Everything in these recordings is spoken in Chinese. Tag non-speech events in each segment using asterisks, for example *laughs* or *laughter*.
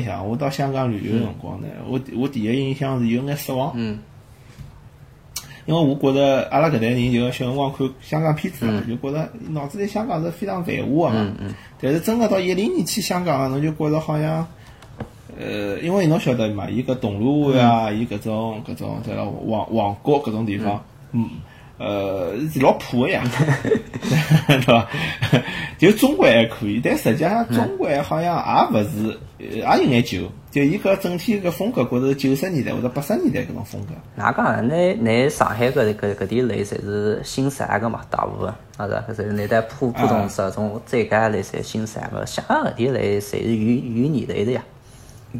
里向，我到香港旅游辰光呢，我我第一印象是有眼失望。嗯。因为我觉着阿拉搿代人就小辰光看香港片子嘛，就觉着脑子里香港是非常繁华个嘛。但是真个到一零年去香港，侬就觉着好像，呃，因为侬晓得嘛，伊搿铜锣湾啊，伊搿种搿种在旺旺角搿种地方，嗯。呃，是老破个呀，*laughs* 对伐？就中环还可以，但实际上中环好像也勿是，也有眼旧。就伊搿整体搿风格，觉着九十年代或者八十年代搿种风格。哪讲？那那上海搿搿搿点类侪是新式个嘛，大部分，啊是？搿是那代浦浦东这种再加类侪新式个，香港搿点类侪是与与年代的呀。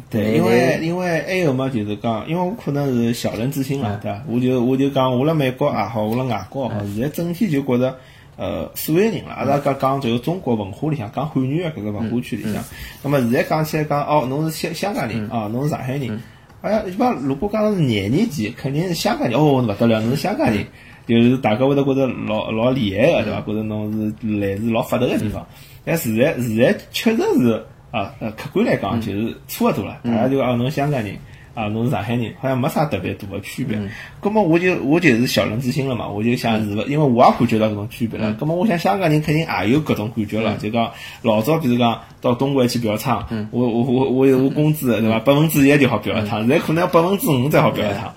对，因为因为还有嘛，就是讲，因为我可能是小人之心嘛，对伐？我就我就讲，我辣美国也好，我辣外国也好，现在整体就觉着，呃，所有人啦，阿拉讲讲这个中国文化里向，讲汉语个搿个文化圈里向，那么现在讲起来讲，哦，侬是香香港人啊，侬是上海人，哎呀，一般如果讲是廿年前，肯定是香港人，哦，勿得了，侬是香港人，就是大家会得觉着老老厉害个，对伐？觉着侬是来自老发达个地方，但现在现在确实是。啊，呃，客观来讲就是差勿多了，大家就讲侬香港人，啊，侬是上海人，好像没啥特别大的区别。咁么我就我就是小人之心了嘛，我就想是勿，因为我也感觉到搿种区别了。咁么我想香港人肯定也有搿种感觉了，就讲老早比如讲到东莞去嫖娼，我我我我有工资对伐？百分之一就好嫖一趟，现在可能要百分之五才好嫖一趟。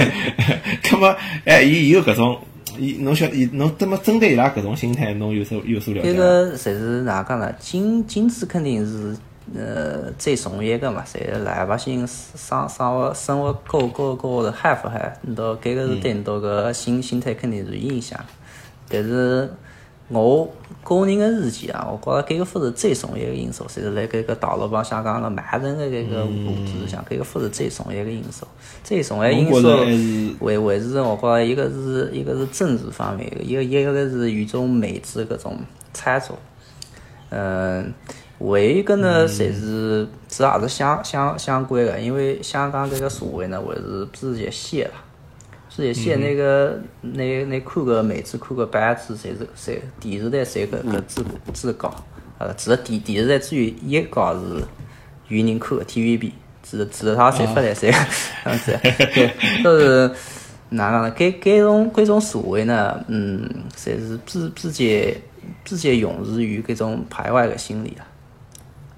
*laughs* 咁么，哎，伊有搿种。伊侬晓得伊侬怎么针对伊拉搿种心态，侬有所有所了解？这个侪是哪讲呢？金金子肯定是呃最重要个嘛，侪老百姓生生活生活过过过得嗨勿嗨？你到搿个是对你到个心心态肯定是影响，但是。我个人的意见啊，我觉着搿个勿是最重要个因素，就是辣搿个大陆帮香港个慢人的搿个物质上，搿个勿是最重要个因素。最重要因素为为是我觉着一个是一个是政治方面，一个一个是与种美制搿种操作。嗯，还有一个呢，侪是这也是相相相关的，因为香港搿个社会呢，还是比较细了。是一些那个，那那看个妹子看个班子，侪是侪电视台侪搿搿最最高，呃，除了电电视台只有，一高是有人看个 TVB，除除了他侪发来侪，样子，对，都是哪讲呢？搿搿种搿种社会呢，嗯，侪是比比较比较容易于搿种排外个心理啊。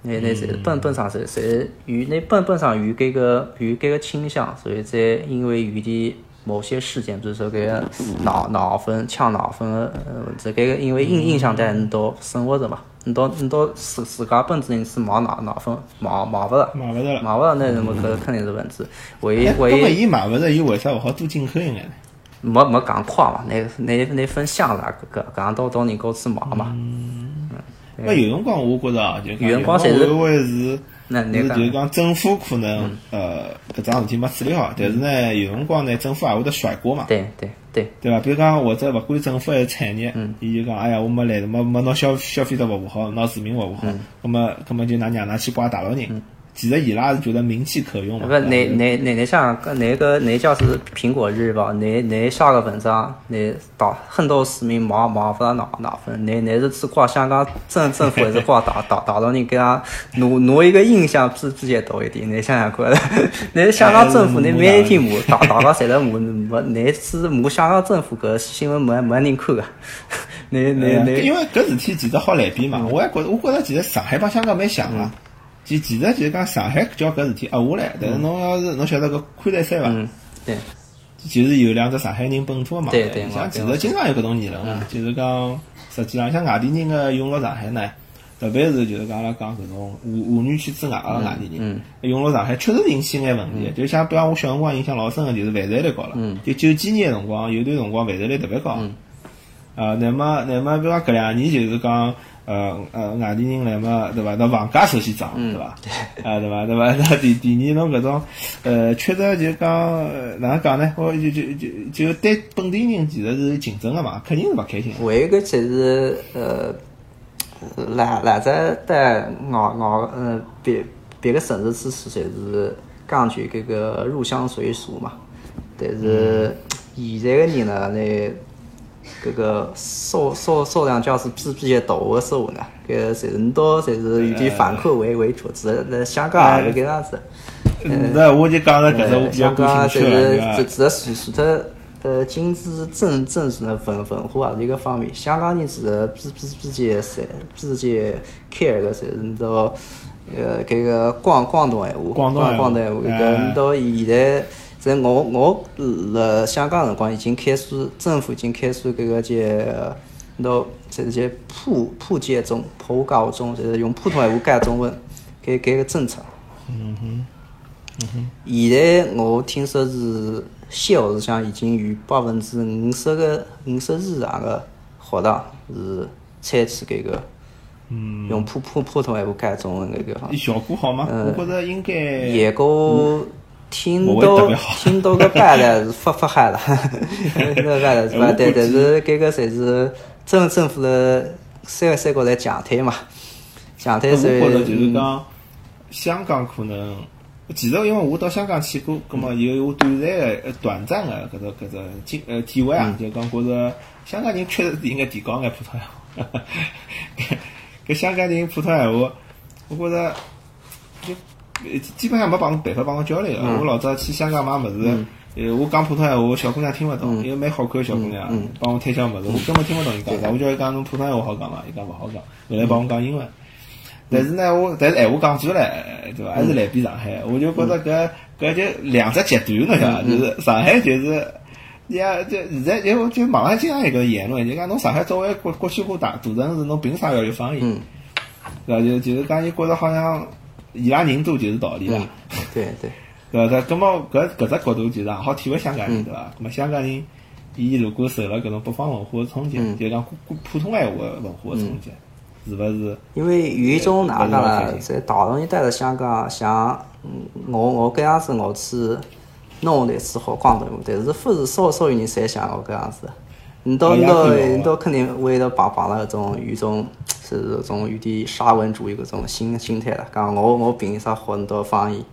那那侪本本上侪侪有那本本上有搿个有搿个倾向，所以在因为有点。某些事件，比如说搿个脑脑粉抢脑粉呃，这个因为影影响在你到生活着嘛，你到你到自自家本身是买脑脑粉买买勿着，买勿着了，买勿着那什么搿肯定是问题。唯一唯一，伊买勿着，伊为啥勿好多进口一眼呢？没没讲快嘛，那那那分箱啦，搿搿到到人高去买嘛。嗯，那有辰光我觉着啊，就有辰光侪是。是就是讲政府可能呃搿桩事体没处理好，但是呢有辰光呢政府也会得甩锅嘛。对对对，对伐？比如讲或者勿管政府还是产业，伊就讲哎呀我没来没没拿消消费者服务好，拿市民服务好，那么那么就拿让㑚去怪大陆人。其实伊拉是觉得名气可用嘛。不，那那那那像那个那叫是苹果日报，那那下个文章，那大很多市民毛毛不到哪哪分，那那是去挂香港政政府还是挂大大大陆人给他挪挪一个印象比比较多一点，你想想看，*laughs* 那香港政府那每天骂大大家侪来骂骂，那次骂香港政府搿新闻没没人看个，那那那因为搿事体其实好来比嘛，我也觉我觉着其实上海帮香港蛮像啊。其其实就是讲上海叫搿事体压下来，但是侬要是侬晓得搿宽带山伐？嗯对，就是有两只上海人本土的嘛。对对。像其实经常有搿种议论啊，就是讲实际上像外地人个涌入上海呢，特别是就是讲阿拉讲搿种华华语区之外个外地人，涌入上海确实引起眼问题。就像比方我小辰光印象老深个，就是犯罪率高了。就九几年个辰光，有段辰光犯罪率特别高。嗯啊，那么那么比方搿两年就是讲。呃呃，外地人来嘛，对伐？那房价首先涨，对伐？啊，对伐？对伐？*laughs* 那第第二侬搿种，呃，确实就讲哪能讲呢？我就就就就对本地人其实是竞争个嘛，肯定是勿开心。还有一个就是呃，来来在在外外呃别别个城市其实，侪是讲究搿个入乡随俗嘛。但是现在个人呢，那搿个数数数量教师比比较大个时候呢，搿侪是很多侪是有点反客为为主，是在香港也是搿样子。那我就讲了搿种香港就是了，只只是除脱呃经济政政治的文文化是一个方面，香港人是比比比较侪比较 care 个侪是很多呃搿个广广东闲话，广东闲话广东闲话搿哎很多现在。在我我辣香港辰光已经开始，政府已经开始搿个叫很多就是叫普普介中、普高中，就是用普通闲话改中文，搿搿个政策。嗯哼，嗯哼现在我听说是小学里向已经有百分之五十个五十以上个学堂是采取搿个，嗯用普普普通闲话讲中文搿个方伊效果好吗？我觉着应该结果听到 *laughs* 听到个班了是发发嗨了，那个班了是吧？我但是搿个侪是政政府的三三高来强推嘛，强推我所以觉着就是嗯讲，香港可能，其实因为我到香港去过，葛么有我短暂的、呃短暂的搿只搿只经呃体会嗯啊，就讲觉着香港人确实是应该提高眼普通闲话。*laughs* 搿香港人普通闲话，我觉着就呃基本上没帮办法帮我交流的。嗯我老早去香港买物事，呃，我讲普通闲话，小姑娘听勿懂，一个蛮好看的小姑娘嗯帮我推销物事，我根本听勿懂伊讲啥。我叫伊讲侬普通闲话好讲伐？伊讲勿好讲，后来帮我讲英文。但是呢，我但是闲话讲出来，对伐？还是来比上海。我就觉着搿搿就两只极端侬晓得伐？就是上海就是。呀，就现在就就网上经常有个言论，就讲侬上海作为国国际化大大城市，侬凭啥要有方言？嗯对伐？就就是讲，伊觉着好像伊拉人多就是道理啦。嗯，对对，*laughs* 对伐？搿么搿搿只角度其实也好体会香港人，对伐？搿么香港人，伊如果受了搿种北方文化的冲击，就讲普普通闲话的文化的冲击，是勿是？因为有一种哪讲呃呢，在大陆人待在香港，像嗯我我搿样子我去弄台去学广东话，但是勿是所所有人侪像我搿样子。你到你到到肯定会得碰碰到搿种有种是这种有点沙文主义搿种心心态了。讲我我凭啥学很多方言？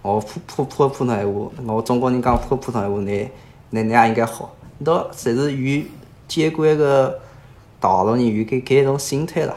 我普普普普通闲话，我中国人讲普普通闲话，你你你也应该好。你到侪是有监管个大陆人有搿搿种心态啦。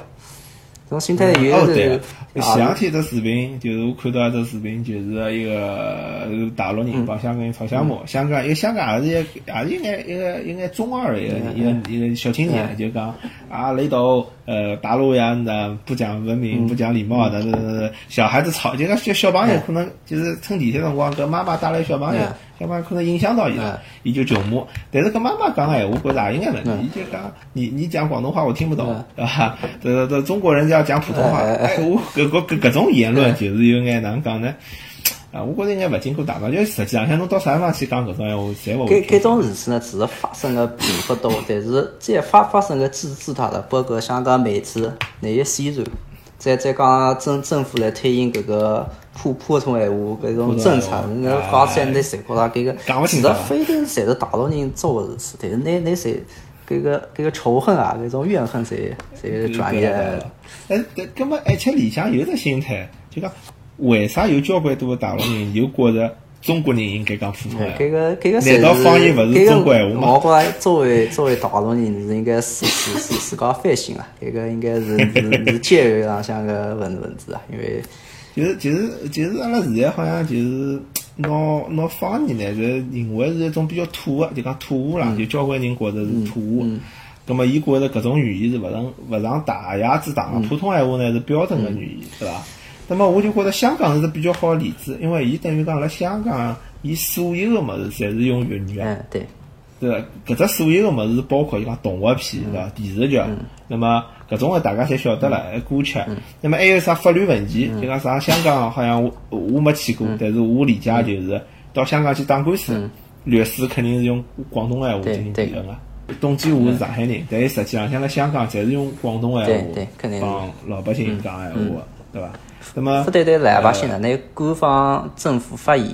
这种心态有哦，的是对啊，前啊。两天只视频，就是我看到一只视频，就是一个大陆人帮香港人吵相骂，香港一个香港也是一个也是一眼一个一眼中二的一个一个一个小青年，就讲啊雷斗呃大陆样的不讲文明不讲礼貌的，呃小孩子吵，就讲小小朋友可能就是乘地铁辰光跟妈妈带来小朋友嗯。小朋友可能影响到伊了，伊就穷骂。但是跟妈妈讲闲话，觉着也应该问题。伊就讲你你讲广东话我听不懂嗯，对 *laughs* 吧？这这中国人要讲普通话，哎我搿搿搿搿种言论就是有眼哪能讲呢？啊，我觉着应该勿经过大脑，就实际上像侬到啥地方去讲搿种闲话，侪勿会搿搿种事体呢，其实发生的并不多，但是再发发生的几次大的，包括香港媒体那些宣传，再再讲政政府来推行搿个普普通闲话搿种正常，那搞出来你侪觉着搿个其实讲不清楚啊非得侪是大陆人做的事体，但是那那侪搿个搿个仇恨啊，搿种怨恨侪侪转移来。哎，但根本而且里向有只心态，就讲为啥有交关多大陆人就觉着中国人应该讲普通，话？搿个搿个难道方言勿是中国闲话吗我觉着作为作为大陆人是应该自自自自家反省啊，搿个应该是是是教育上向个问问题啊，因为就是就是就是阿拉现在好像就是拿拿方言呢，就是认为是一种比较土的，就讲土话啦，就交关人觉着是土话。咁么，伊觉着搿种语言是勿上勿上大雅之堂的，普通闲话呢是标准的语言，对伐？那么我就觉着香港是只比较好的例子，因为伊等于讲辣香港，伊所有的物事侪是用粤语的。嗯对，对伐？搿只所有个物事，包括伊讲动画片，对伐？电视剧，那么搿种个大家侪晓得了，还歌曲，那么还有啥法律文件？就讲啥香港好像我我没去过，但是我理解就是到香港去打官司，律师肯定是用广东闲话进行辩论个。董建华是上海人，但是实际上像辣香港侪是用广东闲话帮老百姓讲闲话，对伐？那么不单单老百姓了，那官方政府发言、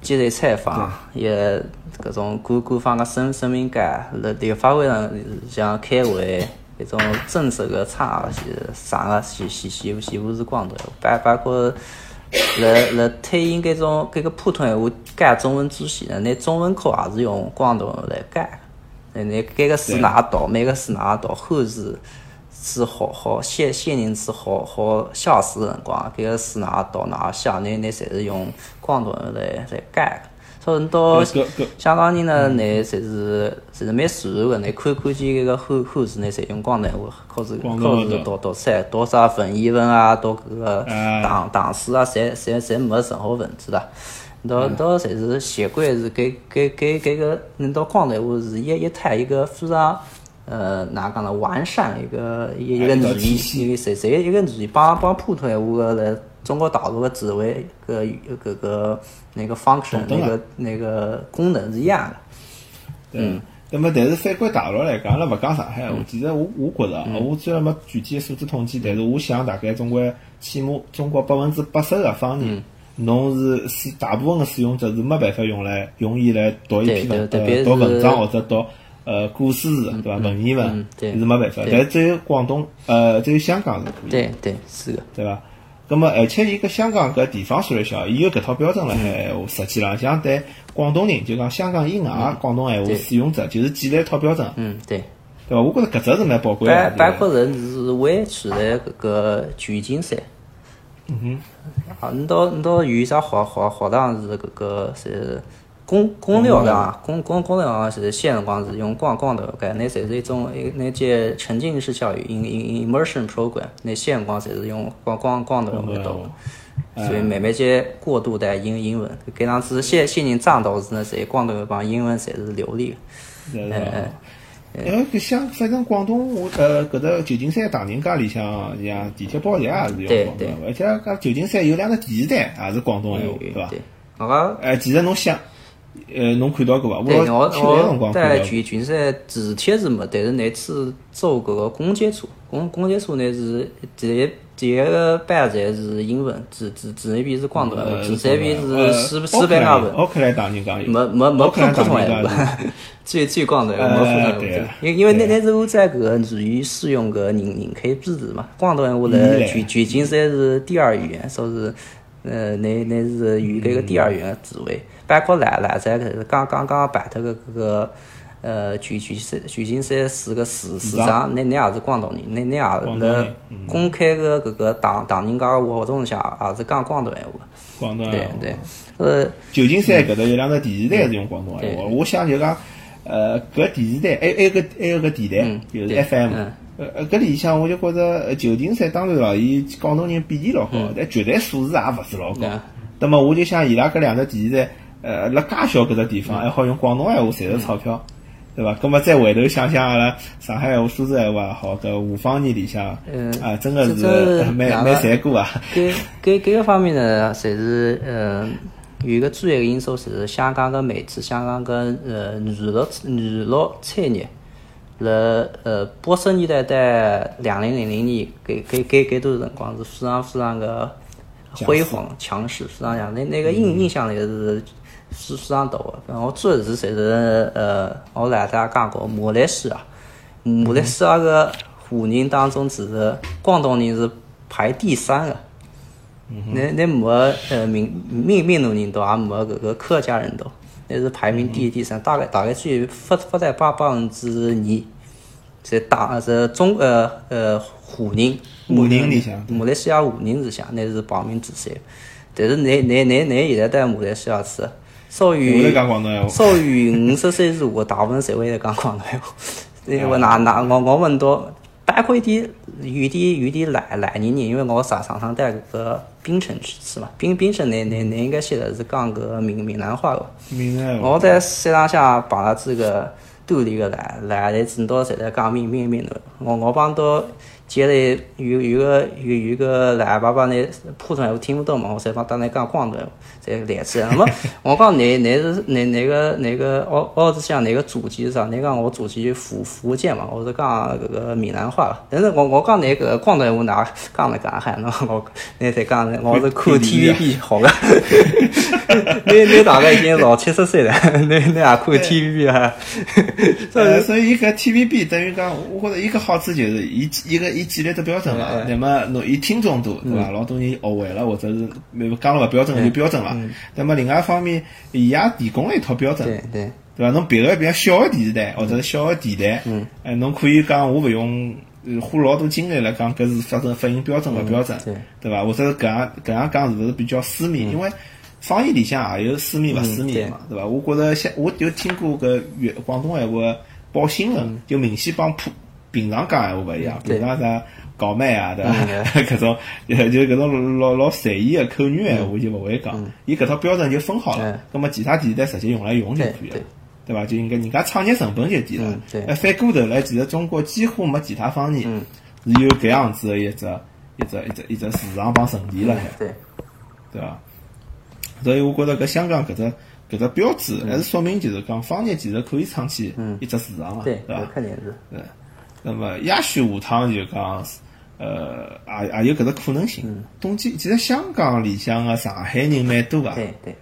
接受采访，也搿种官官方个声声明稿，立立法会上像开会，搿种政策个差是上个全全全部全部是广东闲话，包包括辣辣推行搿种搿个普通闲话改中文之前呢，拿中文课也是用广东来改。那那搿个是哪道，每个是哪道，后置是好好限限定子好好消失辰光，搿个是哪道哪下，那那侪是用光头来来改。所以到香港人呢，那侪是侪是蛮自然个，你看看见搿个后后置呢，侪用光头话，靠是靠是读读出来，读啥文言文啊，读搿个唐唐诗啊，侪侪侪没任何问题啦。到到侪是习惯是给给给给个，恁到光头话是一一摊一个非常呃哪讲呢完善一个一一个语言，一个谁谁一个语言帮帮普通话个来。中国大陆个词汇个搿个那个 function 那个那个功能是一样的。嗯。那么，但是反观大陆来讲，阿拉勿讲上海话，其实我我觉着，我虽然没具体个数字统计，但是我想大概中国起码中国百分之八十个方言，侬是使大部分个使用者是没办法用来用伊来读一篇文呃读文章或者读呃古诗词对伐？文言文是没办法，但只有广东呃只有香港是可以。对对是的，对伐？那么，而且伊个香港搿地方虽然小，伊有搿套标准了海话，实际浪向对广东人，就讲香港以外广东闲话使用者，就是建立一套标准。嗯，对。对伐？我觉着搿只是蛮宝贵的。包包括人是会去来搿个旧金山。嗯哼。啊，你到你到有啥学学学堂是搿个是？公公聊的公公公聊是现辰光是用光光头搿，那侪是一种一那些沉浸式教育，in in immersion program，那现辰光侪是用光光光头来读，所以慢慢间过渡到英英文，搿样子现现人长大是呢，侪光头帮英文侪是流利。嗯嗯。因为搿像反正广东我呃搿搭旧金山唐人街里向像地铁报站也是用广东话，而且搿旧金山有两个电视台也是广东闲话，对伐？我讲，哎，其实侬想。呃，侬看到过伐？对，我我在旧金山地铁是没，但是那次坐搿个公交车，公公交车呢是第一第一个班站是英文，第第第二边是广东话，第三边是西西班牙文。奥克兰当年讲没没没普普通话，*laughs* 最最广东话没普通话。因因为那那时候在搿个语言使用个人人口比例嘛，广东话辣旧旧金山是第二语言，说是呃那那是有搿个第二语言地位。包括来来在刚刚刚办脱个搿个呃旧旧山旧金山市个市市长，那那也是广东人，那那也辣公开个搿个唐唐人街个活动下也是讲广东闲话。广东对对，呃，旧金山搿搭有两个电视台是用广东闲话，我想就讲呃搿电视台还还有个还有个电台就是 FM，呃呃搿里向我就觉着旧金山当然咯，伊广东人比例老高，但绝对数字也勿是老高。那么我就想伊拉搿两个电视台。呃，辣介小搿只地方还好用广东闲话赚着钞票，对伐？葛末再回头想想阿拉上海闲话、苏州闲话好，搿五方言里向啊，真个是蛮蛮残酷啊。搿搿搿个方面呢，侪是呃有一个主要个因素是香港个媒体，香港个呃娱乐娱乐产业，辣呃八十年代到两零零零年搿搿搿搿段辰光是非常非常个辉煌强势，非常强。那那个印印象里是。是非常大个，我主要是侪是呃，我来大家讲过马来西亚，马来西亚个华人当中，其实广东人是排第三个，那那没呃闽闽闽南人多，也没搿个客家人多，那是排名第一第三，大概大概只有发发在百百分之二，在大在中呃呃华人，华人里向，马来西亚华人里向，那是排名第三，但是你你你你现在在马来西亚是。少于少于五十岁如果，大部分社会在讲广东话。*laughs* 因为那那我我问到，包括一点有点有点来来年人，因为我上上趟在搿个槟城去吃嘛，槟槟城那那那应该晓得是讲个闽闽南话个。闽南话。我在山上向碰到几个兜里个来来的，真多侪在讲闽闽闽南。我我帮到。接来有有个有有个来爸爸那普通话我听不懂嘛，我才帮当那讲广东话，再连起来。那么 *laughs* 我讲你你是你那个那个澳澳子乡那个祖籍是啥？你讲我祖籍福福建嘛，我是讲搿个闽南话。但是我我讲那个广东话哪讲得干喊喏，我那才讲我是看 TVB 好个。你你大概已经老七十岁了，你你还看 TVB 啊？所以一个 TVB 等于讲，我觉着一个好处就是一一个一。建立只标准了，那么侬伊听众多，对伐？老多人学会了，或者是没讲了勿标准就标准了。那么另外一方面，伊也提供了一套标准。对对。对伐？侬别个比较小个电视台或者是小个电台，嗯，哎，侬可以讲我勿用呃花老多精力来讲搿是发声发音标准勿标准，对对伐？或者是搿样搿样讲是勿是比较私密？因为方言里向也有私密勿私密个嘛，对伐？我觉着像我就听过搿粤广东闲话报新闻，就明显帮普平常讲闲话勿一样，平常啥搞妹啊，对伐嗯？*laughs* 搿种就就搿种老老随意个口语闲话就勿会讲，伊搿套标准就分好了嗯，葛末其他电视台直接用来用就对可以了。对。对伐？就应该人家创业成本就低了反过头来，其实中国几乎没其他方言嗯。是有搿样子的一只一只一只一只市场帮阵地了，还。对，对伐？所以我觉着搿香港搿只搿只标志，还是说明就是讲方言其实可以撑起一只市场嘛，对，对伐搿？肯定是，对。那么也许下趟就讲，呃，也也有搿只可能性。冬季其实香港里向个上海人蛮多个，对对，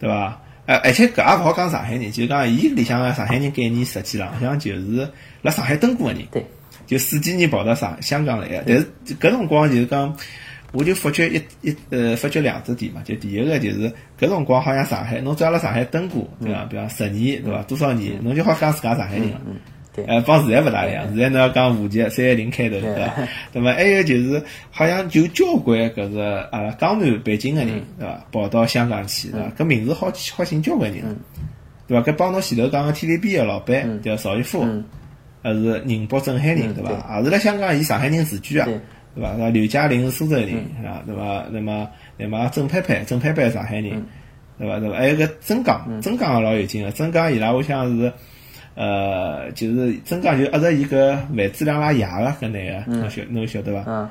对伐？呃，而且搿也勿好讲上海人，就是讲伊里向个上海人概念，实际浪向就是辣上海蹲过个人，对，就四几年跑到上香港来个。但是搿辰光就是讲，我就发觉一一呃发觉两只点嘛，就第一个就是搿辰光好像上海，侬只要辣上海蹲过，对伐？比方十年，对伐？多少年，侬就好讲自家上海人了。嗯，对，呃，帮现在勿大一样，现在侬要讲户籍三一零开头，对伐？*laughs* 那么还有就是，好像就交关搿个阿拉江南北京个人，对伐？跑到香港去，对伐？搿名字好好寻交关人，对伐？搿帮侬前头讲个 TVB 个老板叫邵逸夫，还是宁波镇海人，对伐？也是辣香港以上海人自居啊，对对伐？那刘嘉玲是苏州人，啊，对伐？那么那么郑佩佩，郑佩佩上海人，对伐？对伐？还有个曾刚，曾刚也老有劲个，曾刚伊拉屋里向是。呃，就是曾刚就压着伊个万梓良拉爷个搿男个，侬晓侬晓得伐？嗯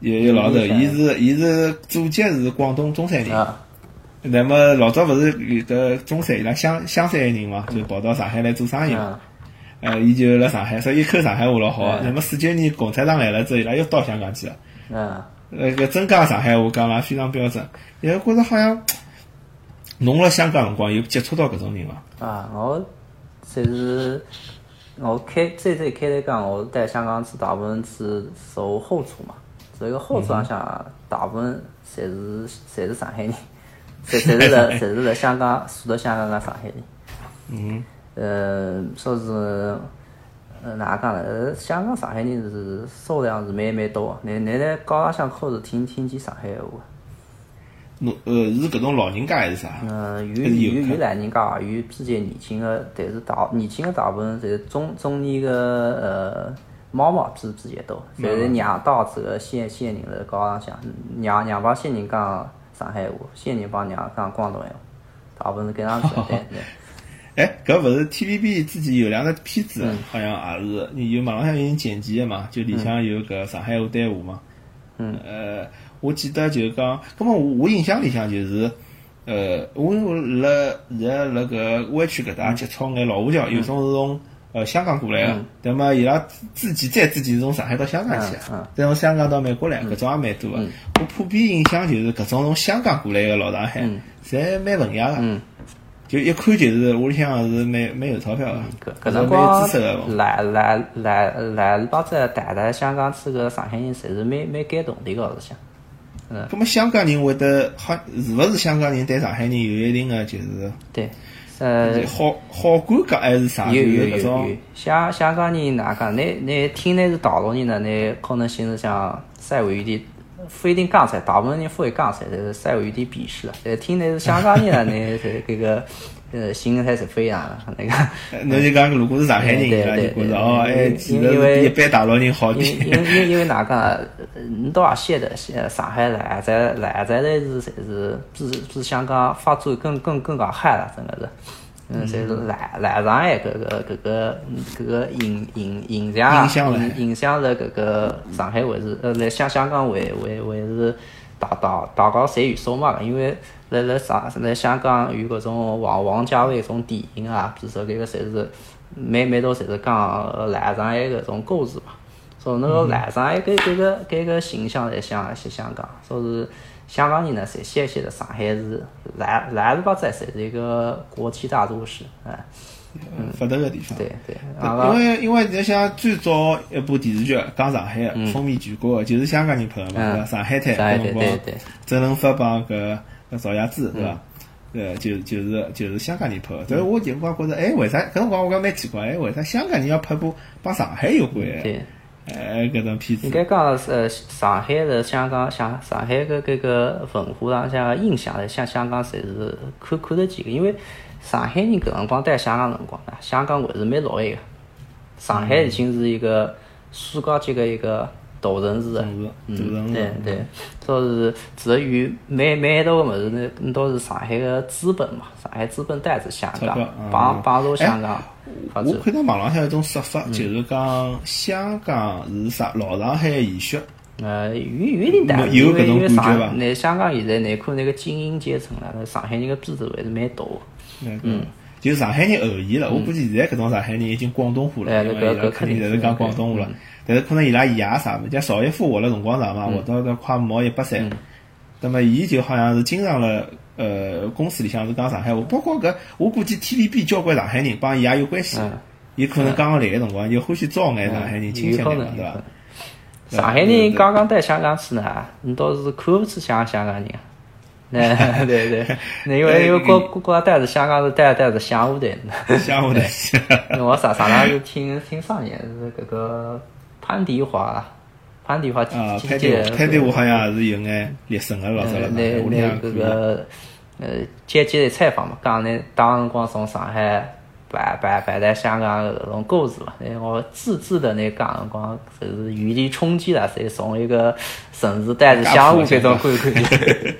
有有老头，伊是伊是祖籍是广东中山人，啊，那么老早勿是有个中山伊拉湘湘山人嘛，就跑到上海来做生意嘛。嗯呃，伊就辣上海，所以一口上海话老好。嗯那么四九年共产党来了之后，伊拉又到香港去了。嗯，呃，搿真讲上海话讲了非常标准。因为觉着好像侬辣香港辰光有接触到搿种人伐？啊，我侪是我开最最开头讲，我在香港去大部分是受后厨嘛，这个后厨浪向大部分侪是侪是上海人，侪 *laughs* 侪是辣侪是辣香港住辣香港个上海人。嗯，呃，说是呃哪能讲呢？呃，香港上海人是数量是蛮蛮多的，你你在街浪向口是听听见上海话。侬呃是搿种老人家还是啥？嗯，有有有老人家，有比较年轻的，但是大年轻的大部分侪是中中年的呃妈妈比比较多，侪是娘到这个县县人辣高浪向，娘娘帮县人讲上海话，县人帮娘讲广东闲话，大部分是搿样子的，*laughs* 对对。哎，搿勿是 TVB 自己有两个片子，好像也是有网浪向有人剪辑个嘛，就里向有搿上海话对话嘛。嗯。呃，我记得就是讲，葛末我我印象里向就是，呃，我我辣现在辣搿湾区搿搭接触眼老华侨，有种是从呃香港过来个，那么伊拉自己再自己是从上海到香港去嗯，再从香港到美国来，搿种也蛮多个。我普遍印象就是搿种从香港过来个老上海，侪蛮文雅个。嗯。就一看就是屋里向是蛮蛮有钞票个，搿种蛮有辰光知识个。来来来来帮只带带香港去个上海人，侪是蛮蛮感动的个，是想。咁么香港人会得好，是勿是香港人对上海人有一定的就是对，呃，好好感觉还是啥？有有有搿种有，香香港人哪讲？你你听那是大陆人呢，你可能心里像稍微有点不一定刚才，大部分人不会刚才，但是稍微有点鄙视了。但听那是香港人呢，你是这个呃心态是不一样的，那个。呃侬就讲如果是上海人，伊拉就觉着哦，哎，其实是一般大陆人好因点。因因因为哪个，呃你到也晓得，呃上海来在来在来是侪是比比香港发展更更更加嗨了，真的是。嗯，侪是来来上海搿个搿个搿个影影影像影响了影影响了搿个上海为是呃来香香港为为为是大大大高赚预算嘛，因为来来上来香港有搿种王王家卫搿种电影啊，比如说搿个侪是蛮蛮多侪是讲呃来上海搿种故事嘛。说那个赖上海搿搿个搿个形象在香在香港，所以香港人呢，侪先晓得上海是来来是吧在侪是一个国际大都市，哎，发达个地方。对对，因为因为你想最早一部电视剧讲上海嗯个，风靡全国个，就是香港人拍个嘛，对伐？上海滩对对对，周润发帮搿搿赵雅芝对伐？呃，就就是就是香港人拍的。但是我就光觉着，哎，为啥？搿辰光我讲蛮奇怪，哎，为啥香港人要拍部帮上海有关？对。哎，搿种片子。应该讲是呃，上海的香港，像上海个搿个文化上向印象，像香港侪是看看得见个。因为上海人搿辰光待香港辰光呢，香港还是蛮老一个。上海已经是一个世界级个一个。大城市，嗯，对对，主要是至于蛮蛮多个物事，那那都是上海个资本嘛，上海资本带着香港帮帮助香港我看到网浪向一种说法，就是讲香港是啥老上海延续。呃，有有点带，因为因为上那香港现在那看那个精英阶层了，那上海人个比重还是蛮大。嗯，就上海人后移了，我估计现在搿种上海人已经广东话了，因为伊拉肯定侪是讲广东话了。但是可能伊拉爷啥物，像邵逸夫活了辰光长嘛，活到到快毛一百岁，那么伊就好像是经常了，呃，公司里向是讲上海话，包括搿，我估计 TVB 交关上海人帮伊也有关系，伊可能刚刚来个辰光就欢喜招眼上海人亲戚来嘛，对伐？上海人刚刚到香港去呢，你倒是看勿出像香港人。对 *laughs* 对对，*laughs* 那因为因为国国国带着香港是带带着香雾的，*laughs* 香雾的。我上上趟是听听上年是搿个。潘迪华，潘迪华，啊，潘迪潘迪华好像也是有眼历史个老早了。那那搿个呃，接接的采访嘛，讲那当辰光从上海办办办在香港搿种故事嘛，那，我自制的那讲辰光就是雨地冲击了，所以从一个城市带着香雾这种感觉。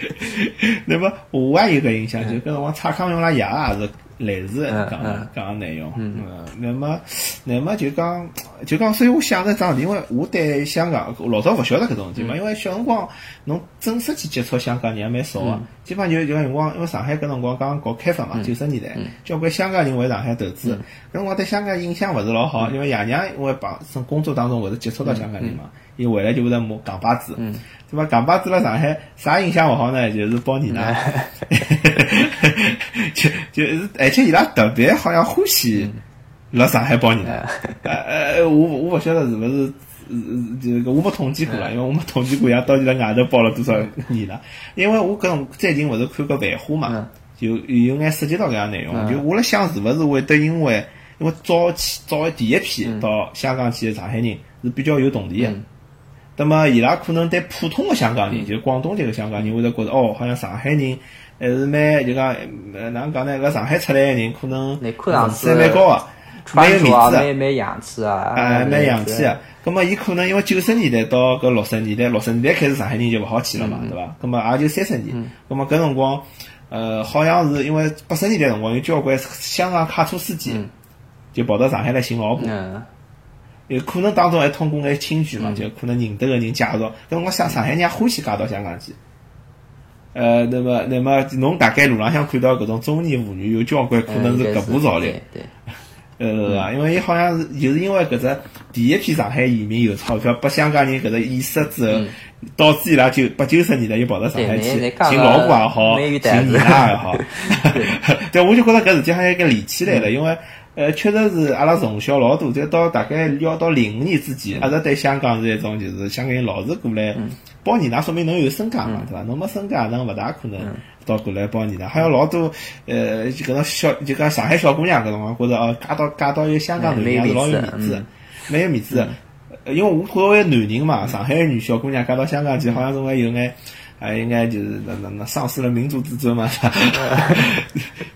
那么我还有个印象，就跟辰光蔡康永拉爷也是。类似讲讲内容，嗯，那么，那么就讲就讲，所以我想着桩事，因为我对香港老早勿晓得搿种事体嘛，因为小辰光侬正式去接触香港人也蛮少个，基本上就就辰光，因为上海搿辰光刚搞开放嘛，九十年代，交关香港人回上海投资，搿辰光对香港印象勿是老好，因为爷娘因为帮从工作当中会是接触到香港人嘛，伊回来就会得摸港巴子。对伐？港巴子辣上海啥印象勿好呢？就是包年呢，就就是而且伊拉特别好像欢喜辣上海包年呢。呃呃，我我勿晓得是勿是，这个我没统计过了，因为我没统计过，伊拉到底辣外头包了多少年了。因为我搿种最近勿是看个繁花嘛，就有眼涉及到搿样内容。就我辣想，是勿是会得因为因为早期早第一批到香港去的上海人是比较有动力的。那么伊拉可能对普通的香港人，就是广东这个香港人，会得觉得哦，好像上海人还是蛮就讲，哪能讲呢？搿上海出来的人可能素蛮高个，蛮有面子蛮蛮洋气啊，哎，蛮洋气啊。葛么伊可能因为九十年代到搿六十年代，六十年代开始上海人就勿好去了嘛，对伐？葛么也就三十年。葛么搿辰光，呃，好像是因为八十年代辰光有交关香港卡车司机就跑到上海来寻老婆。有可能当中还通过眼亲眷嘛，就可能认得个人介绍。搿辰光上上海人欢喜嫁到香港去。呃，那么那么侬大概路浪向看到搿种中年妇女有交关可能是搿部潮流。对。*laughs* 呃，因为伊好像是就是因为搿只第一批上海移民有钞票，拨香港人搿只意识之后，导致伊拉就八九十年代又跑到上海去寻老婆也好，寻儿拉也好。*laughs* *laughs* 对，我就觉着搿事体好像该连起来了，因为。呃，确实是阿拉从小老多，再到大概要到零五年之前，阿拉对香港是一种就是香港人老是过来包年，那说明侬有身家嘛，对伐？侬没身家，侬勿大可能到过来包年的。还有老多呃，搿种小就讲上海小姑娘搿种，觉着哦，嫁到嫁到一个香港男人是老有面子，蛮有面子。因为我作为男人嘛，上海女小姑娘嫁到香港去，好像总归有眼。还应该就是那那那丧失了民族自尊嘛，*laughs*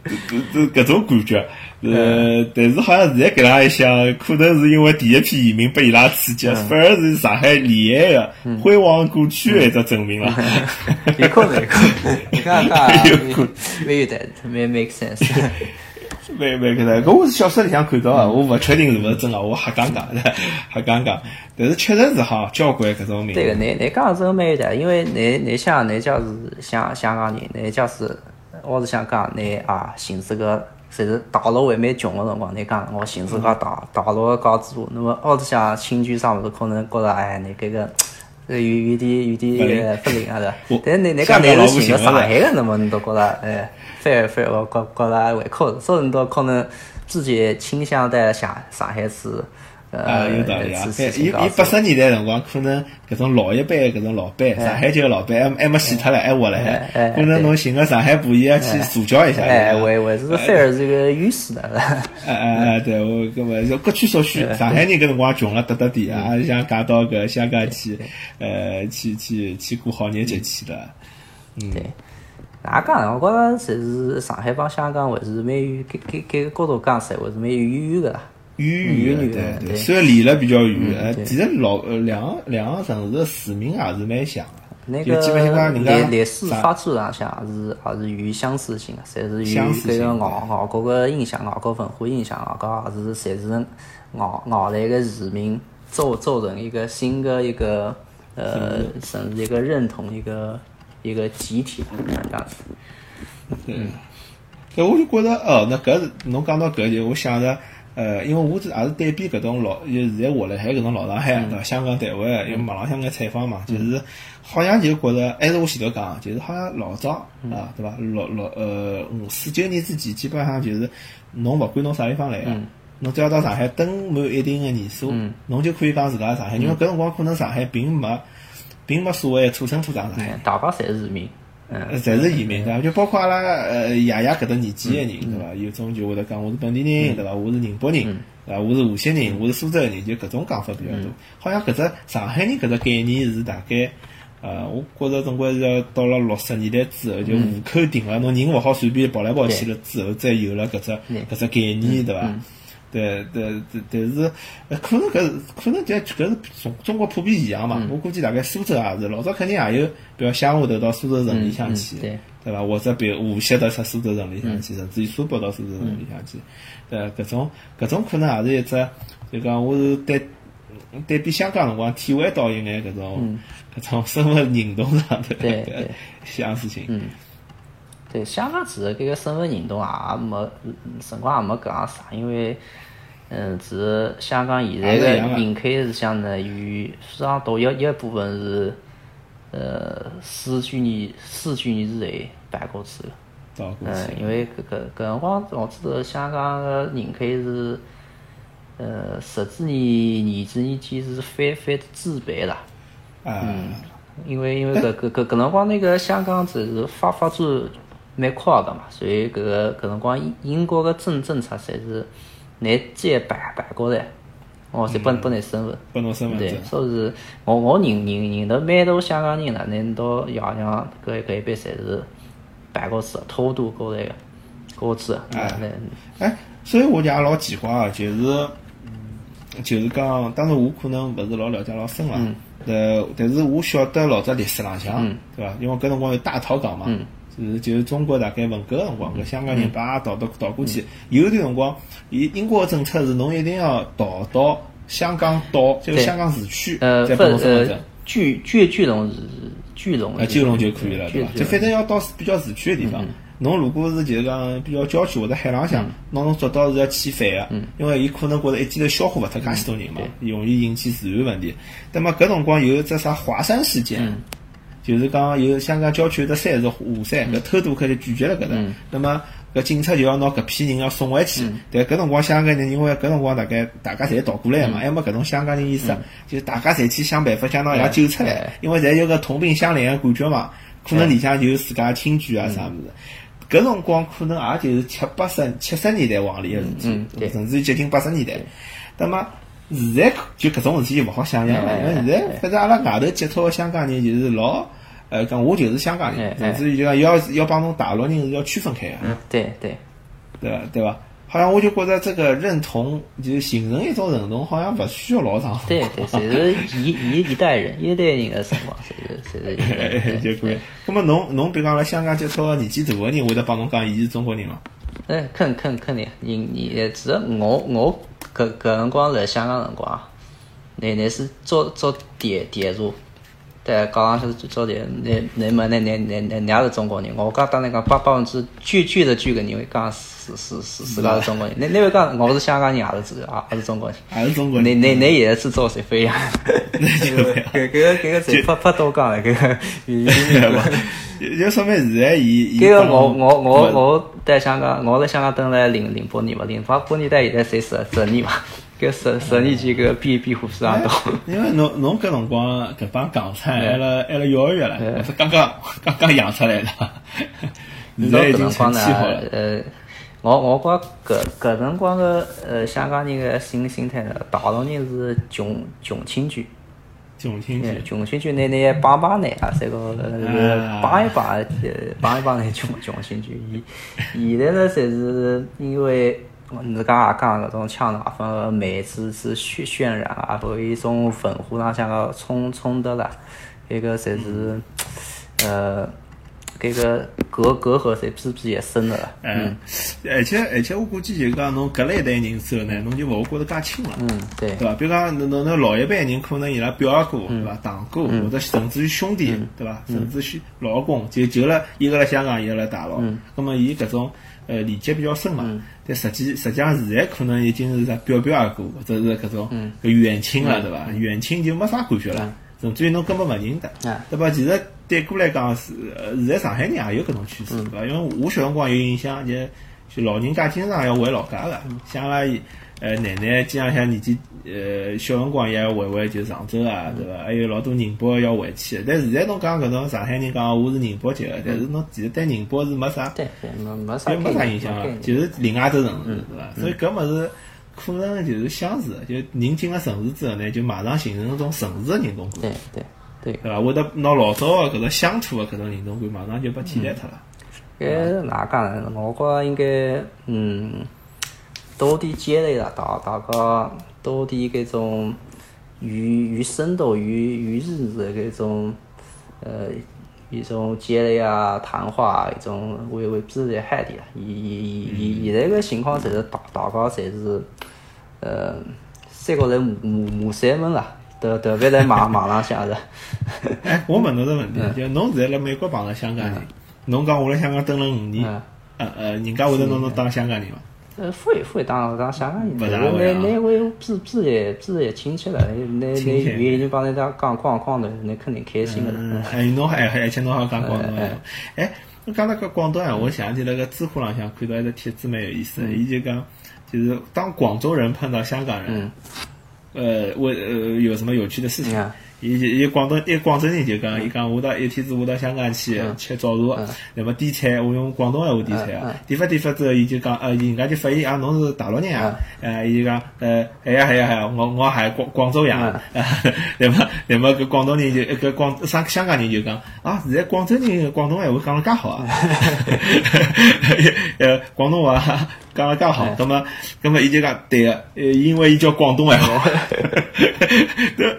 *laughs* 这这搿种感觉。呃，但是好像现在搿样一想，可能是因为第一批移民被伊拉刺激，反而是上海厉害的辉煌过去的一只证明了。有可能，你看看，没 *laughs* 有的，没 make sense。没没搿能，搿我是小说里向看到个，我勿确定是勿是真个，我瞎讲讲，*laughs* 瞎讲讲。但是确实是哈，交关搿种名。对个，你你讲真蛮有的，因为你你想，你假是香香港人，你假是我是想讲，你啊，寻是个，侪是大陆还蛮穷个辰光，你讲我寻自家大大陆个高子，那么我是想亲眷啥物事，可能觉着哎，你搿个有有点有点不灵啊的。*laughs* 但你你讲你是寻个上海个，那么你都觉着哎。反而反而我觉觉得胃口，所以你都可能自己倾向在上上海市，啊，有道理啊！哎，伊伊八十年代辰光，可能搿种老一辈搿种老板，上海就老板还还没死脱了，还活了海。可能侬寻个上海部，伊要去助教一下。哎，为为是反而是个优势的。哎哎哎，对，我搿么各取所需。上海人搿辰光穷了得得的啊，想嫁到搿香港去，呃，去去去过好日节去了。嗯。对。哪讲？我觉着侪是上海帮香港还是蛮有，搿搿搿个角度讲实还是蛮有渊源个啦。远远的，对对，虽然离了比较远，呃，其实老呃两个两个城市的市民也是蛮像的，那个历历史发展上向也是也是有相似性的，侪是有这个外外国的影响，外国文化影响，外国也是侪是外外来的市民造造成一个新的一个呃，甚至一个认同一个一个集体这样子。嗯，搿我就觉着哦，那搿是侬讲到搿就我想着。呃，因为我是也是对比搿种老，就现在活辣海搿种老上海，对伐？香港、台湾，因为网浪向眼采访嘛，就是好像就觉着，还是我前头讲，就是好像老早啊，对伐？老老呃，五四九年之前，基本上就是侬勿管侬啥地方来个，侬只要到上海登满一定个年数，侬就可以讲自家上海。因为搿辰光可能上海并没，并没所谓土生土长上海，大家侪是移民。呃，侪是移民对伐？就包括阿拉呃爷爷搿搭年纪个人对伐？有种就会得讲我是本地人对伐？我是宁波人对伐？我是无锡人，我是苏州人，就搿种讲法比较多。好像搿只上海人搿只概念是大概呃，我觉着总归是要到了六十年代之后，就户口定了，侬人勿好随便跑来跑去了之后，再有了搿只搿只概念对伐？对对对，但是可能搿可能就搿是中中国普遍现象嘛。我估计大概苏州也是，老早肯定也有，比如乡下头到苏州城里向去，对。伐？或者比如无锡到出苏州城里向去，甚至于苏北到苏州城里向去，对搿种搿种可能也是一只，就讲我是对对比香港辰光体会到一眼搿种搿种身份认同上的相似性。*laughs* 对，香港其实搿个身份认同也没辰光也没搿样啥，因为。嗯，是香港现在的人口是相当于非常多，一一部分是呃四九年四九年之内搬过去的。嗯，因为搿搿搿辰光我知道香港的人口是呃十几年、二十年间是翻翻几倍了。嗯，因为因为搿搿搿搿辰光那个香港只是发发展蛮快个嘛，所以搿个搿辰光英英国个政政策侪是。拿接办办过来，哦，是拨拨你身份，拨侬身份对，说是我我认认认得蛮多香港人了，恁到爷娘搿搿一辈侪是办过去，偷渡过来个过去。哎，哎，所以我就也老奇怪啊，就是，就是讲，当然我可能勿是老了解老深了，呃，但是我晓得老早历史浪向，对伐？因为搿辰光有大逃港嘛。是，就是中国大概文革个辰光，搿香港人把逃到逃过去。有段辰光，伊英国个政策是侬一定要逃到香港岛，就是香港市区，再拨侬身份证。聚聚聚拢是聚拢，聚拢就可以了，对伐？就反正要到比较市区个地方。侬如果是就是讲比较郊区或者海浪向，那侬捉到是要遣返个，因为伊可能觉着一记头消化勿脱介许多人嘛，容易引起治安问题。那么搿辰光有只啥华山事件？就是讲有香港郊区有的山是华山，搿偷渡客就拒绝了搿搭，那么搿警察就要拿搿批人要送回去。但搿辰光香港人因为搿辰光大概大家侪逃过来嘛，还没搿种香港人意识，就大家侪去想办法想拿伊拉救出来，因为侪有个同病相怜个感觉嘛。可能里向就有自家亲眷啊啥物事。搿辰光可能也就是七八十七十年代往里个事体，甚至于接近八十年代。那么现在就搿种事体就勿好想象了，因为现在反正阿拉外头接触个香港人就是老，呃，讲我就是香港人，甚至于就讲要要帮侬大陆人是要区分开个。嗯，对对，对吧？对吧？好像我就觉着这个认同就形成一种认同，好像勿需要老长。对对，侪是一 *laughs* 一一代人一代人的辰光，侪是侪是。就可以。那么侬侬比如讲辣香港接触个年纪大个人，会得帮侬讲伊是中国人吗？哎，肯肯肯定，你你只我我。搿搿辰光辣香港辰光，那那是做做电电路，对，搞上去是做电，那那么那那那那也是中国人。我讲当然讲百百分之巨巨的巨个人会讲是是是是个中国人。那那位讲我是香港人也是个啊，还是中国人？还是中国人？那那那也是做谁飞呀？那就搿搿个搿个谁不不多讲了？搿个语言嘛，就说明现在伊搿个我我我我在香港，我在香港等了零零八年嘛，零八八年到现在三十十年嘛。搿十十年前搿比比虎市场多。因为侬侬搿辰光搿帮港产还辣还辣幼儿园唻，是刚 *laughs* 刚刚刚养出来的，*laughs* 现在已经成气候了。呃，我我觉搿搿辰光个呃香港人个心心态呢，大陆人是穷穷亲眷。穷亲戚，穷亲戚，那那帮帮呢啊，这个帮一帮，呃，帮一帮那穷穷亲戚。现现在呢，侪是因为自家也讲搿种抢奶粉个媒子是渲渲染啊，或一种文化浪向个冲冲突啦，搿个侪是呃。搿个隔隔阂侪比比也深了。嗯，而且而且我估计就讲侬隔了一代人之后呢，侬就勿会觉得介亲了。嗯，对，对伐？比如讲侬侬老一辈人可能伊拉表阿哥，对伐？堂哥或者甚至于兄弟，对伐？甚至于老公，就就辣一个辣香港，一个辣大陆。嗯。那么伊搿种呃连接比较深嘛。嗯。但实际实际上现在可能已经是啥表表阿哥或者是搿种远亲了，对伐？远亲就没啥感觉了。甚至于侬根本勿认得，对伐？其实对过来讲是，现在上海人也有搿种趋势，对伐？因为我小辰光有印象，就就老人家经常要回老家个，像阿拉呃奶奶经常像年纪呃小辰光也要回回就常州啊，对伐？还有老多宁波要回去，但现在侬讲搿种上海人讲我是宁波籍个，但是侬其实对宁波是没啥，对没没啥没啥影响个，就是另外一只城市，对伐？所以搿物事。可能就是相似，就人进了城市之后呢，就马上形成一种城市的认同感。对对对，对吧？会得拿老早的搿个乡土的搿种认同感，马上就被替代脱了。搿哪讲呢？我觉着应该，嗯，多点积累了，大大家多点搿种与与深度、与与日的搿种，呃。一种积累啊，谈话一种为为自己海的，现现现现在个情况，侪是大大家侪是，呃，三个人骂骂骂三门啦，特特别在网网浪向是。哎，我问侬个问题，就侬现在辣美国碰着 *laughs* 香港人，侬讲我辣香港蹲了五年，呃呃，人家会得拿侬当香港人伐？呃，会会当当香港人，那那位比比也比也亲切了，那那语言帮人家讲广广的，那肯定开心的。*laughs* 哎，侬还而且侬还讲广东话，哎，侬讲那个广东话，我想起那个知乎浪向看到一个帖子蛮有意思，伊就讲，就是当广州人碰到香港人，呃，我呃有什么有趣的事情？伊伊广东一广州人就讲，伊讲我到一天子我到香港去吃早茶，那么点菜我用广东闲话点菜啊，点发点发之后，伊就讲，呃，人家就发现啊，侬是大陆人啊，呃，伊就讲，呃，哎呀哎呀哎呀，我我还广广州人，啊，*laughs* 那么那么搿广东人就搿广香香港人就讲，啊，现在广州人广东闲话讲了介好啊，*laughs* *laughs* 呃，广东话。讲了介好，那么，那么伊就讲对个，呃，因为伊叫广东话。*laughs*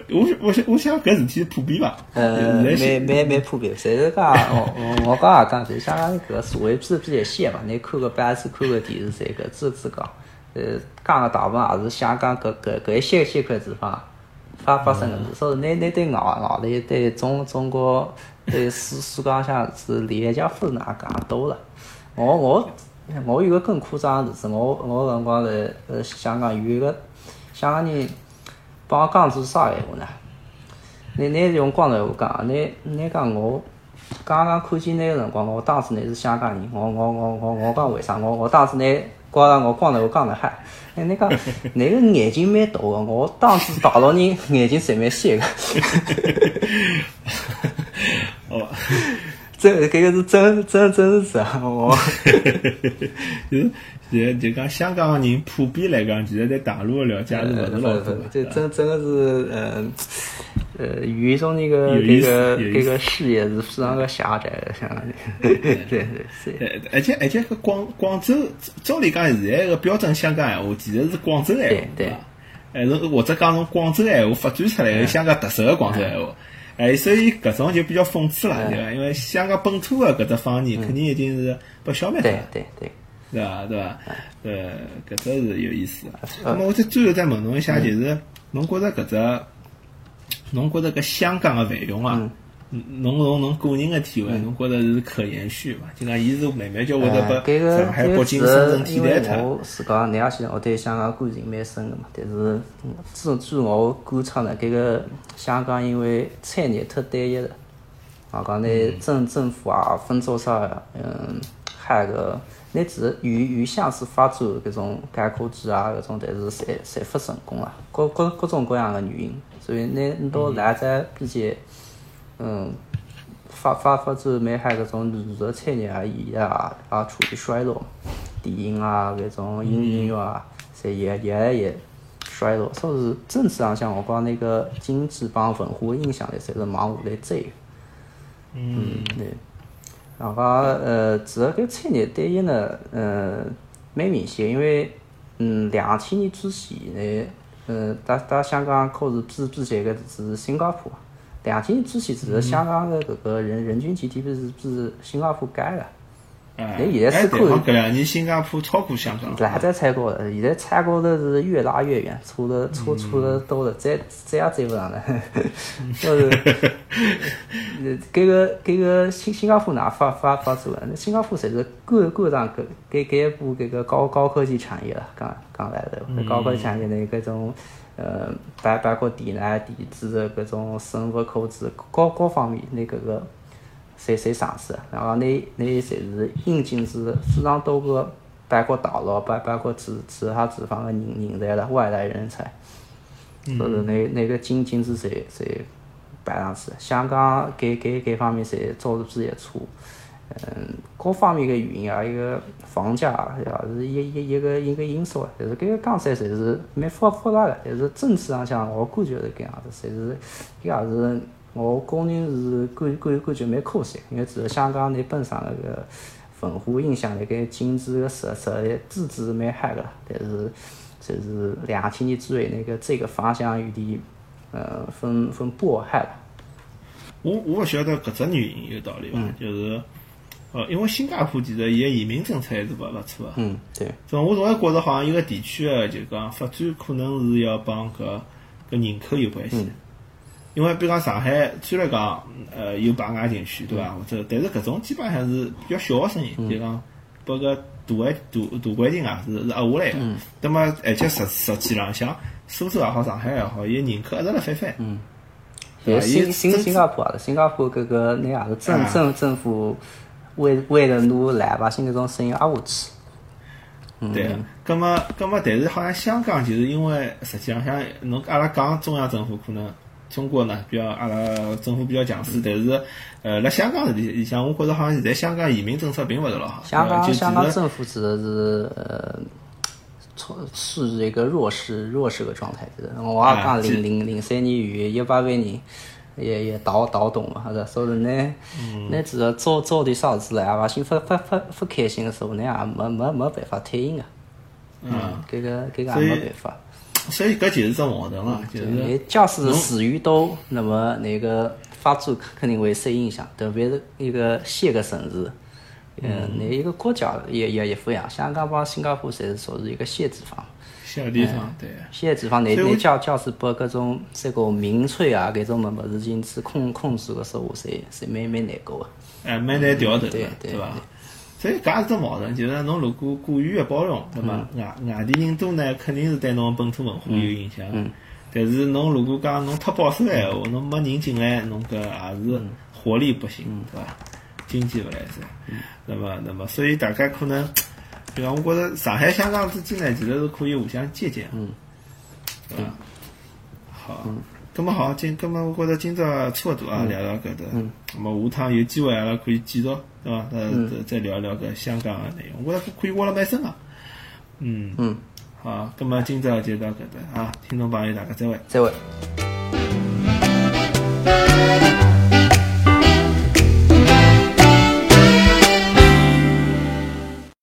我我想我想搿事体普遍伐？呃，蛮蛮蛮普遍。侪是讲，*laughs* 我我我刚也讲，就香港搿个社会比比较细嘛。你看个办子，看个电视，侪搿支支讲，呃，讲个大部分也是香港搿搿搿一些些块地方发发生个事。所以，那那对外外头对中中国对世世界上是廉价分哪讲多了。我我。我有个更夸张的事，我我辰光在呃香港有一个香港人帮我讲句啥闲话呢？你你用广东话讲，你你讲我刚刚看见那个辰光，我当时你是香港人，我我我我我讲为啥？我我当时你觉着我广东话讲得嗨，哎你讲那个眼睛蛮大个，我当时大陆人眼睛侪蛮小个。*laughs* 哦。这这个是真真真实啊！我，*laughs* 就是就就讲香港人普遍来讲，其实对大陆的了解是勿是老多。这真真的是，呃呃，有一种那个那个那个视野是非常的狭窄的，香港人。对对对。而且而且个广广州，照理讲现在个标准香港闲话，其实是广州闲话，对吧？还是或者讲从广州闲话发展出来的香港特色的广州闲话。哎，所以搿种就比较讽刺了，对伐？因为香港本土的搿只方言肯定已经是被消灭掉了，对对对，对伐？对伐？呃，搿只是有意思。那么我再最后再问侬一下，就是侬觉着搿只，侬觉着搿香港的繁荣啊？侬从侬个人的体会，侬觉着是可延续伐？就讲伊是慢慢叫会得把上海、北京、深圳替代脱。我自家你也晓得，我对香港感情蛮深个嘛。但是，自据我观察呢，搿个香港因为产业太单一了，啊，讲呢政政府啊，分做啥，嗯，海个，乃至与与像是法州搿种改科技啊搿种，但是侪侪勿成功啊，各各各种各样的原因，所以乃到现在比较，嗯，法法法州美海搿种娱乐产业啊，伊也也处于衰落，电影啊搿种音音乐啊，侪越越来越衰落，所以政治上向我讲那个经济帮文化影响力，侪是往下来追。嗯，对。然后呃，其实搿产业对伊呢，嗯，蛮明显，因为嗯，两千年之前呢，嗯，大大香港可是比比前个是新加坡，两千年之前是香港的搿个人人均 GDP 是比新加坡高的。哎，现在是看搿两年新加坡超过香港，还在踩高头，现在超过的是越拉越远，差的差差的多了，再再也追不上了。就是，*laughs* 搿个搿个新新加坡哪发发发展了？那新加坡才是赶赶上搿搿搿一部搿个高高科技产业了，刚刚来的高科技产业的，搿种呃，包包括电缆、电子的搿种生物科技，各各方面那搿个。侪侪上市，然后那那侪是引进是非常多个，包括大陆，包包括其其他地方的人人才了，外来人才，所以那那个经经济侪侪摆上去，香港搿搿搿方面侪做得比较差，嗯，各方面个原因啊，一个房价也是一一一个一个因素啊，但是搿个讲起来侪是蛮复复杂个，但是政治上讲我感觉是搿样子，侪是搿也是。我个人是感感感觉蛮可惜，因为其实香港那本身那个文化影响力跟经济个实实力资质是蛮好个，但是就是两千年之后那个这个方向有点呃分分拨害了。我我勿晓得搿只原因有道理伐？就是呃，因为新加坡其实伊个移民政策还是勿勿错个。嗯，对。总我总归觉着好像一个地区个就讲发展可能是要帮搿搿人口有关系。因为比如讲上海，虽然讲呃有排外情绪，对伐？或者，但是搿种基本上是比较小个声音，就讲把个大环大大环境啊是是压下来个。嗯那么而且实实际浪向，苏州也好，上海也好，伊人口一直辣翻翻。嗯。新新新加坡啊，新加坡搿个那也是政政政府为为了拿老百姓搿种声音压下去。对。葛么葛么，但是好像香港就是因为实际上像侬阿拉讲中央政府可能。中国呢，比较阿拉政府比较强势，但是，呃，辣香港里里向，我觉着好像现在香港移民政策并勿是老好。香港香港政府指的是呃，处处于一个弱势弱势个状态，就是我也讲零零零三年有一百万人也也倒倒动嘛，是所以呢，那只要做做点啥子老百姓不不不不开心的时候，那也没没没办法退隐啊。嗯，搿个搿个也没办法。所以搿就是只矛盾了，就是。假使死鱼多，那么那个发展肯定会受影响，特别是一个小个城市，嗯，那一个国家也也也不一样。香港帮新加坡侪是属于一个小地方。小地方，对。现在地方，那那假假使把搿种这个民粹啊，搿种么么事情去控控制个时候，是是蛮蛮难搞个。哎，蛮难调头，对对伐？所以搿也是只矛盾，就是侬如果过于个包容，那么外外地人多呢，肯定是对侬本土文化有影响。但是侬如果讲侬太保守个闲话，侬没人进来，侬搿也是活力不行，对伐？经济勿来塞。那么，那么，所以大家可能，比方我觉着上海、香港之间呢，其实是可以互相借鉴。嗯。对伐？好。咁么好，今咁么我觉着今朝差勿多啊，聊到搿搭。嗯。咁么下趟有机会阿拉可以继续，对伐？呃，再聊聊搿香港个内容，我觉着可以挖了蛮深啊。嗯。嗯。好，咁么今朝就到搿搭啊，听众朋友大家再会。再会。